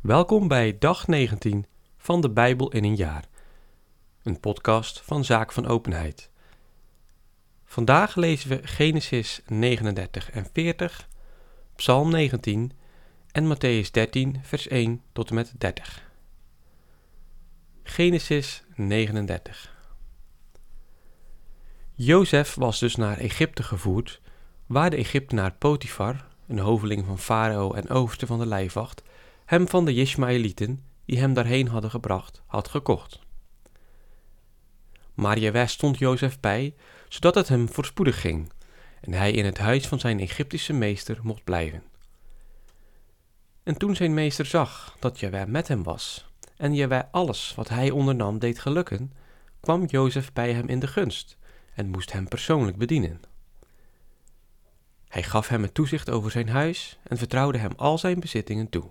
Welkom bij dag 19 van de Bijbel in een jaar. Een podcast van Zaak van Openheid. Vandaag lezen we Genesis 39 en 40, Psalm 19 en Matthäus 13, vers 1 tot en met 30. Genesis 39 Jozef was dus naar Egypte gevoerd, waar de Egyptenaar Potifar, een hoveling van Farao en overste van de lijfwacht, hem van de Ismaëlieten, die hem daarheen hadden gebracht, had gekocht. Maar Jaweh stond Jozef bij, zodat het hem voorspoedig ging, en hij in het huis van zijn Egyptische meester mocht blijven. En toen zijn meester zag dat Jaweh met hem was, en Jaweh alles wat hij ondernam deed gelukken, kwam Jozef bij hem in de gunst, en moest hem persoonlijk bedienen. Hij gaf hem het toezicht over zijn huis en vertrouwde hem al zijn bezittingen toe.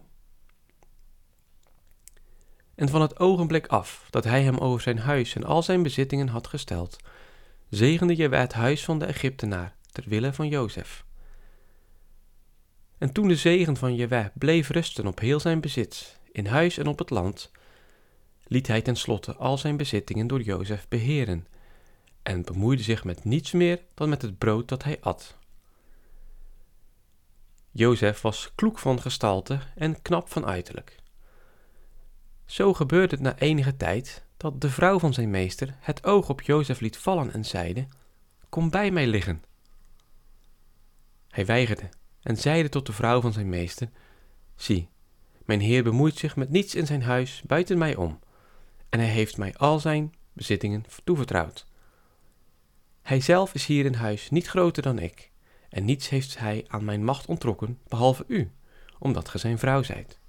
En van het ogenblik af dat hij hem over zijn huis en al zijn bezittingen had gesteld, zegende Jewe het huis van de Egyptenaar ter wille van Jozef. En toen de zegen van Jewe bleef rusten op heel zijn bezit, in huis en op het land, liet hij tenslotte al zijn bezittingen door Jozef beheren en bemoeide zich met niets meer dan met het brood dat hij at. Jozef was kloek van gestalte en knap van uiterlijk. Zo gebeurde het na enige tijd dat de vrouw van zijn meester het oog op Jozef liet vallen en zeide: Kom bij mij liggen. Hij weigerde en zeide tot de vrouw van zijn meester: Zie, mijn heer bemoeit zich met niets in zijn huis buiten mij om, en hij heeft mij al zijn bezittingen toevertrouwd. Hij zelf is hier in huis niet groter dan ik, en niets heeft hij aan mijn macht ontrokken, behalve u, omdat ge zijn vrouw zijt.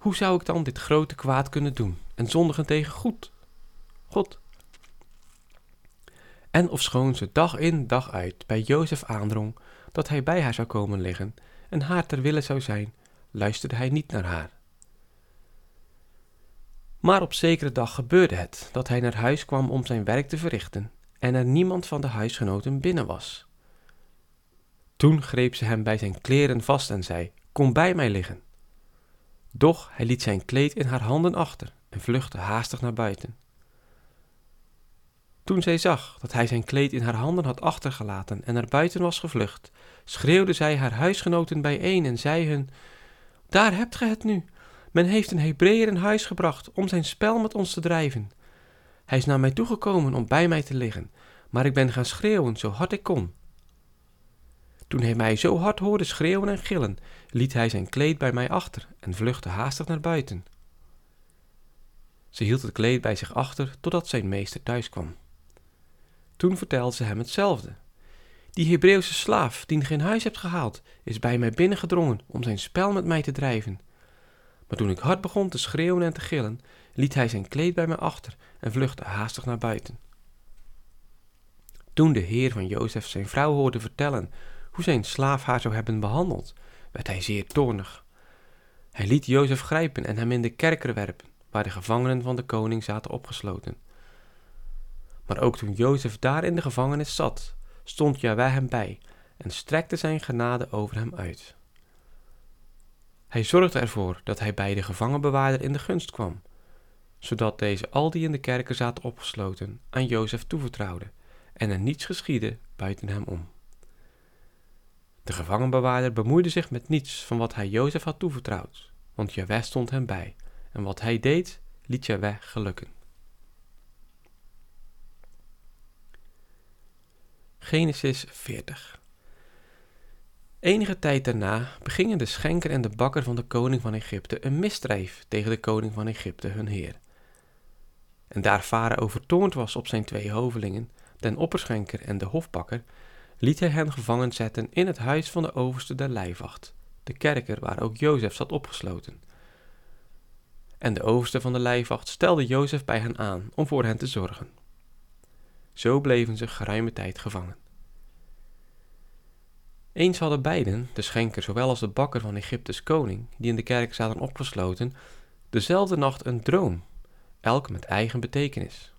Hoe zou ik dan dit grote kwaad kunnen doen en zondigen tegen goed? God. En ofschoon ze dag in dag uit bij Jozef aandrong dat hij bij haar zou komen liggen en haar ter wille zou zijn, luisterde hij niet naar haar. Maar op zekere dag gebeurde het dat hij naar huis kwam om zijn werk te verrichten en er niemand van de huisgenoten binnen was. Toen greep ze hem bij zijn kleren vast en zei: Kom bij mij liggen. Doch hij liet zijn kleed in haar handen achter en vluchtte haastig naar buiten. Toen zij zag dat hij zijn kleed in haar handen had achtergelaten en naar buiten was gevlucht, schreeuwde zij haar huisgenoten bijeen en zei hun: Daar hebt ge het nu. Men heeft een Hebreeër in huis gebracht om zijn spel met ons te drijven. Hij is naar mij toegekomen om bij mij te liggen, maar ik ben gaan schreeuwen zo hard ik kon. Toen hij mij zo hard hoorde schreeuwen en gillen, liet hij zijn kleed bij mij achter en vluchtte haastig naar buiten. Ze hield het kleed bij zich achter totdat zijn meester thuis kwam. Toen vertelde ze hem hetzelfde. Die Hebreeuwse slaaf, die geen huis hebt gehaald, is bij mij binnengedrongen om zijn spel met mij te drijven. Maar toen ik hard begon te schreeuwen en te gillen, liet hij zijn kleed bij mij achter en vluchtte haastig naar buiten. Toen de heer van Jozef zijn vrouw hoorde vertellen hoe zijn slaaf haar zou hebben behandeld, werd hij zeer toornig. Hij liet Jozef grijpen en hem in de kerker werpen, waar de gevangenen van de koning zaten opgesloten. Maar ook toen Jozef daar in de gevangenis zat, stond Jawij hem bij en strekte zijn genade over hem uit. Hij zorgde ervoor dat hij bij de gevangenbewaarder in de gunst kwam, zodat deze al die in de kerker zaten opgesloten aan Jozef toevertrouwde en er niets geschiedde buiten hem om. De gevangenbewaarder bemoeide zich met niets van wat hij Jozef had toevertrouwd, want Jaweh stond hem bij, en wat hij deed, liet Jaweh gelukken. Genesis 40 Enige tijd daarna begingen de schenker en de bakker van de koning van Egypte een misdrijf tegen de koning van Egypte, hun heer. En daar Farao vertoond was op zijn twee hovelingen, den opperschenker en de hofbakker, liet hij hen gevangen zetten in het huis van de overste der lijfwacht, de kerker waar ook Jozef zat opgesloten. En de overste van de lijfwacht stelde Jozef bij hen aan om voor hen te zorgen. Zo bleven ze geruime tijd gevangen. Eens hadden beiden, de schenker zowel als de bakker van Egyptes koning, die in de kerk zaten opgesloten, dezelfde nacht een droom, elk met eigen betekenis.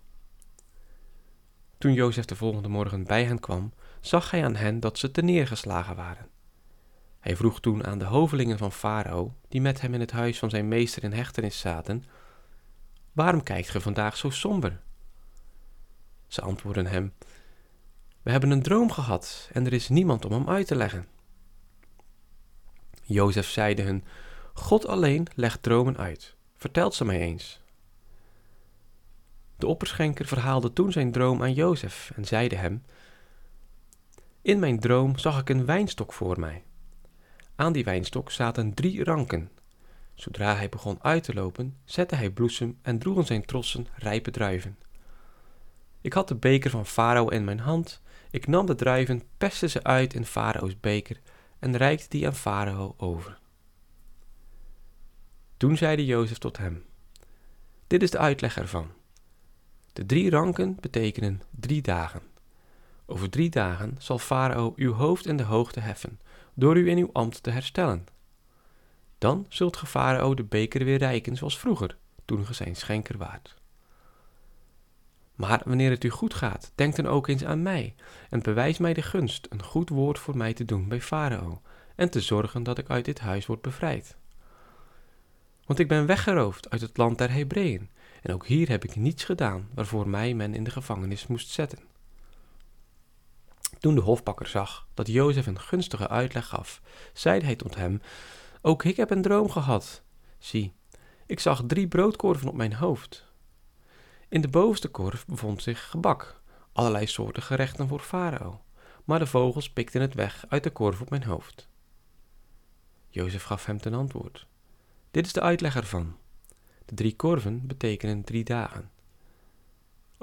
Toen Jozef de volgende morgen bij hen kwam, zag hij aan hen dat ze neergeslagen waren. Hij vroeg toen aan de hovelingen van Farao, die met hem in het huis van zijn meester in hechtenis zaten, Waarom kijkt ge vandaag zo somber? Ze antwoordden hem, We hebben een droom gehad en er is niemand om hem uit te leggen. Jozef zeide hun, God alleen legt dromen uit. Vertelt ze mij eens. De opperschenker verhaalde toen zijn droom aan Jozef en zeide hem: In mijn droom zag ik een wijnstok voor mij. Aan die wijnstok zaten drie ranken. Zodra hij begon uit te lopen, zette hij bloesem en droegen zijn trossen rijpe druiven. Ik had de beker van Farao in mijn hand. Ik nam de druiven, pestte ze uit in Farao's beker en reikte die aan Farao over. Toen zeide Jozef tot hem: Dit is de uitleg ervan. De drie ranken betekenen drie dagen. Over drie dagen zal Farao uw hoofd in de hoogte heffen, door u in uw ambt te herstellen. Dan zult ge Farao de beker weer reiken zoals vroeger, toen ge zijn schenker waart. Maar wanneer het u goed gaat, denk dan ook eens aan mij en bewijs mij de gunst een goed woord voor mij te doen bij Farao en te zorgen dat ik uit dit huis word bevrijd. Want ik ben weggeroofd uit het land der Hebreeën en ook hier heb ik niets gedaan waarvoor mij men in de gevangenis moest zetten. Toen de hofbakker zag dat Jozef een gunstige uitleg gaf, zeide hij tot hem: Ook ik heb een droom gehad. Zie, ik zag drie broodkorven op mijn hoofd. In de bovenste korf bevond zich gebak, allerlei soorten gerechten voor Farao, maar de vogels pikten het weg uit de korf op mijn hoofd. Jozef gaf hem ten antwoord: Dit is de uitleg ervan. De drie korven betekenen drie dagen.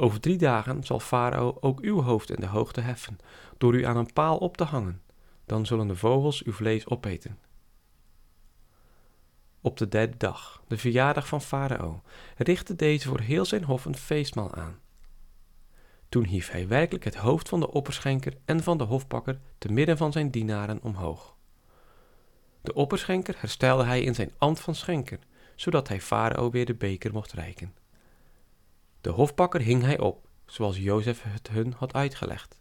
Over drie dagen zal Farao ook uw hoofd in de hoogte heffen, door u aan een paal op te hangen. Dan zullen de vogels uw vlees opeten. Op de derde dag, de verjaardag van Farao, richtte deze voor heel zijn hof een feestmaal aan. Toen hief hij werkelijk het hoofd van de opperschenker en van de hofbakker te midden van zijn dienaren omhoog. De opperschenker herstelde hij in zijn ambt van schenker, zodat hij Farao weer de beker mocht reiken. De hofbakker hing hij op, zoals Jozef het hun had uitgelegd.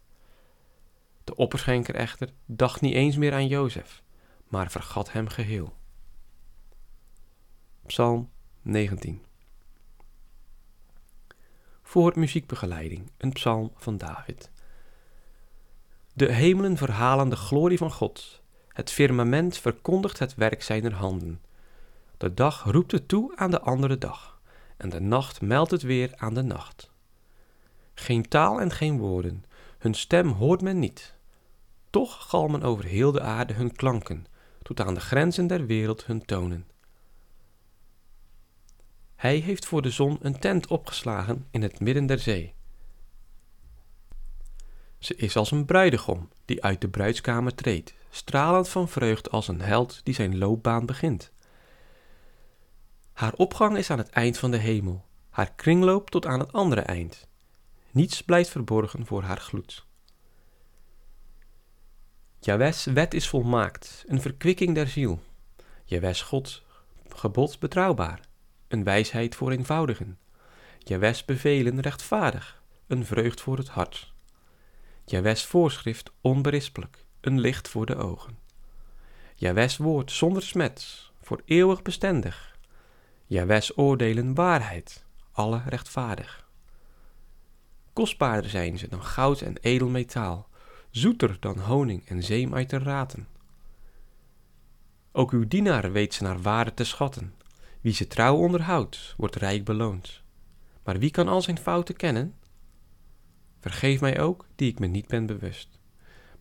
De opperschenker echter dacht niet eens meer aan Jozef, maar vergat hem geheel. Psalm 19 Voor muziekbegeleiding, een psalm van David. De hemelen verhalen de glorie van God, het firmament verkondigt het werk zijner handen. De dag roept het toe aan de andere dag, en de nacht meldt het weer aan de nacht. Geen taal en geen woorden, hun stem hoort men niet. Toch galmen over heel de aarde hun klanken, tot aan de grenzen der wereld hun tonen. Hij heeft voor de zon een tent opgeslagen in het midden der zee. Ze is als een bruidegom die uit de bruidskamer treedt, stralend van vreugd als een held die zijn loopbaan begint. Haar opgang is aan het eind van de hemel, haar kringloop tot aan het andere eind. Niets blijft verborgen voor haar gloed. Jawes wet is volmaakt, een verkwikking der ziel. Jawes God gebod betrouwbaar, een wijsheid voor eenvoudigen. Jawes bevelen rechtvaardig, een vreugd voor het hart. Jawes voorschrift onberispelijk, een licht voor de ogen. Jawes woord zonder smet, voor eeuwig bestendig. Jawes oordelen waarheid, alle rechtvaardig. Kostbaarder zijn ze dan goud en edelmetaal, zoeter dan honing en zeem uit de raten. Ook uw dienaar weet ze naar waarde te schatten. Wie ze trouw onderhoudt, wordt rijk beloond. Maar wie kan al zijn fouten kennen? Vergeef mij ook, die ik me niet ben bewust.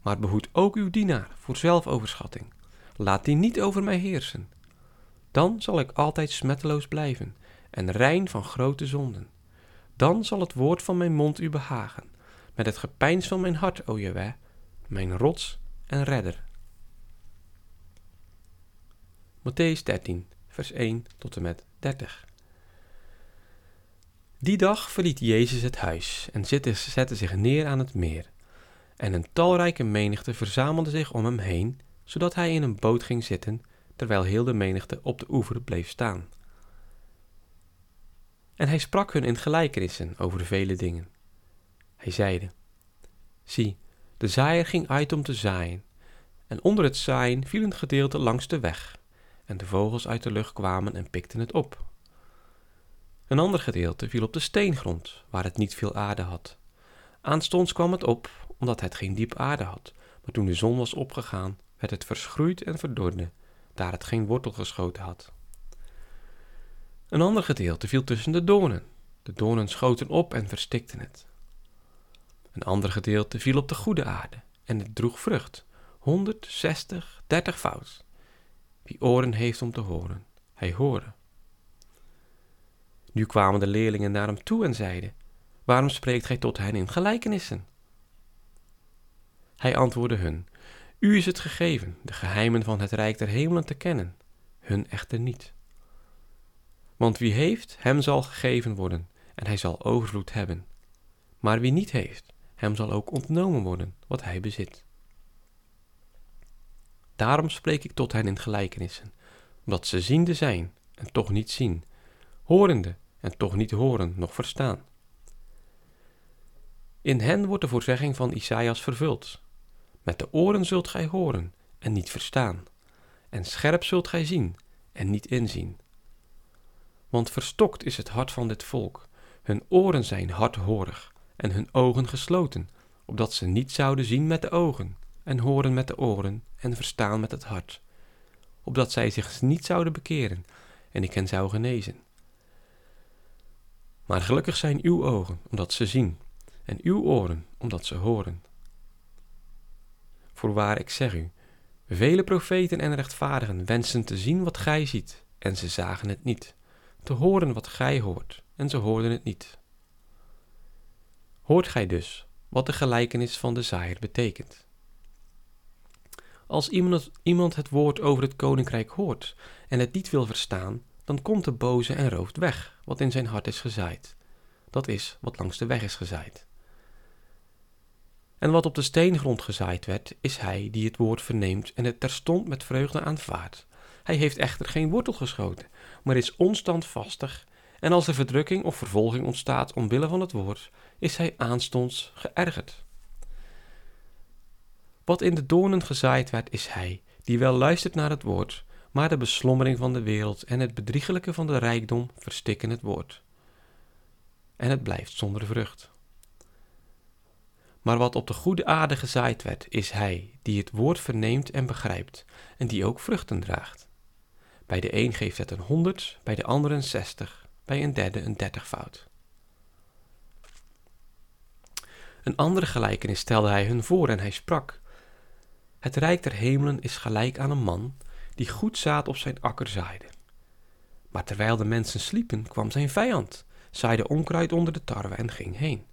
Maar behoed ook uw dienaar voor zelfoverschatting. Laat die niet over mij heersen. Dan zal ik altijd smetteloos blijven en rein van grote zonden. Dan zal het woord van mijn mond u behagen, met het gepeins van mijn hart, o Jeweh, mijn rots en redder. Matthäus 13, vers 1 tot en met 30. Die dag verliet Jezus het huis en zette zich neer aan het meer. En een talrijke menigte verzamelde zich om hem heen, zodat hij in een boot ging zitten, terwijl heel de menigte op de oever bleef staan. En hij sprak hun in gelijkenissen over vele dingen. Hij zeide: Zie, de zaaier ging uit om te zaaien, En onder het zaaien viel een gedeelte langs de weg, en de vogels uit de lucht kwamen en pikten het op. Een ander gedeelte viel op de steengrond, waar het niet veel aarde had. Aanstonds kwam het op, omdat het geen diep aarde had, maar toen de zon was opgegaan, werd het verschroeid en verdorde, daar het geen wortel geschoten had. Een ander gedeelte viel tussen de doornen. De doornen schoten op en verstikten het. Een ander gedeelte viel op de goede aarde en het droeg vrucht, 160, 30 fout. Wie oren heeft om te horen, hij horen. Nu kwamen de leerlingen naar hem toe en zeiden: Waarom spreekt gij tot hen in gelijkenissen? Hij antwoordde hun: U is het gegeven de geheimen van het rijk der hemelen te kennen, hun echter niet. Want wie heeft, hem zal gegeven worden, en hij zal overvloed hebben. Maar wie niet heeft, hem zal ook ontnomen worden wat hij bezit. Daarom spreek ik tot hen in gelijkenissen, omdat ze ziende zijn en toch niet zien, horende en toch niet horen noch verstaan. In hen wordt de voorzegging van Isaïas vervuld. Met de oren zult gij horen en niet verstaan, en scherp zult gij zien en niet inzien. Want verstokt is het hart van dit volk, hun oren zijn hardhorig en hun ogen gesloten, opdat ze niet zouden zien met de ogen, en horen met de oren, en verstaan met het hart, opdat zij zich niet zouden bekeren, en ik hen zou genezen. Maar gelukkig zijn uw ogen, omdat ze zien, en uw oren, omdat ze horen. Voorwaar, ik zeg u, vele profeten en rechtvaardigen wensen te zien wat gij ziet, en ze zagen het niet, te horen wat gij hoort, en ze hoorden het niet. Hoort gij dus wat de gelijkenis van de zaaier betekent? Als iemand, het woord over het koninkrijk hoort en het niet wil verstaan, dan komt de boze en rooft weg wat in zijn hart is gezaaid. Dat is wat langs de weg is gezaaid. En wat op de steengrond gezaaid werd, is hij die het woord verneemt en het terstond met vreugde aanvaardt. Hij heeft echter geen wortel geschoten, maar is onstandvastig, en als er verdrukking of vervolging ontstaat omwille van het woord, is hij aanstonds geërgerd. Wat in de doornen gezaaid werd, is hij, die wel luistert naar het woord, maar de beslommering van de wereld en het bedriegelijke van de rijkdom verstikken het woord. En het blijft zonder vrucht. Maar wat op de goede aarde gezaaid werd, is hij, die het woord verneemt en begrijpt, en die ook vruchten draagt. Bij de een geeft het een honderd, bij de ander een zestig, bij een derde een dertigvoud. Een andere gelijkenis stelde hij hun voor en hij sprak: Het rijk der hemelen is gelijk aan een man die goed zaad op zijn akker zaaide. Maar terwijl de mensen sliepen, kwam zijn vijand, zaaide onkruid onder de tarwe en ging heen.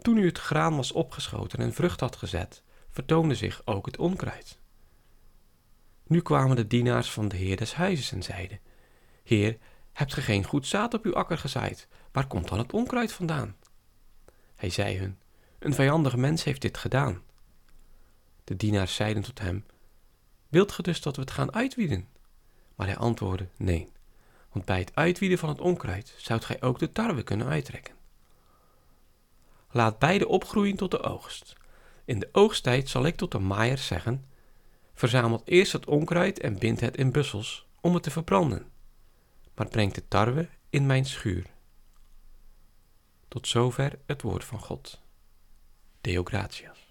Toen nu het graan was opgeschoten en vrucht had gezet, vertoonde zich ook het onkruid. Nu kwamen de dienaars van de heer des huizes en zeiden: Heer, hebt ge geen goed zaad op uw akker gezaaid? Waar komt dan het onkruid vandaan? Hij zei hun: Een vijandig mens heeft dit gedaan. De dienaars zeiden tot hem: Wilt ge dus dat we het gaan uitwieden? Maar hij antwoordde: Nee, want bij het uitwieden van het onkruid zoudt gij ook de tarwe kunnen uittrekken. Laat beide opgroeien tot de oogst. In de oogsttijd zal ik tot de maaiers zeggen: Verzamelt eerst het onkruid en bindt het in bussels om het te verbranden, maar brengt de tarwe in mijn schuur. Tot zover het woord van God. Deo gratias.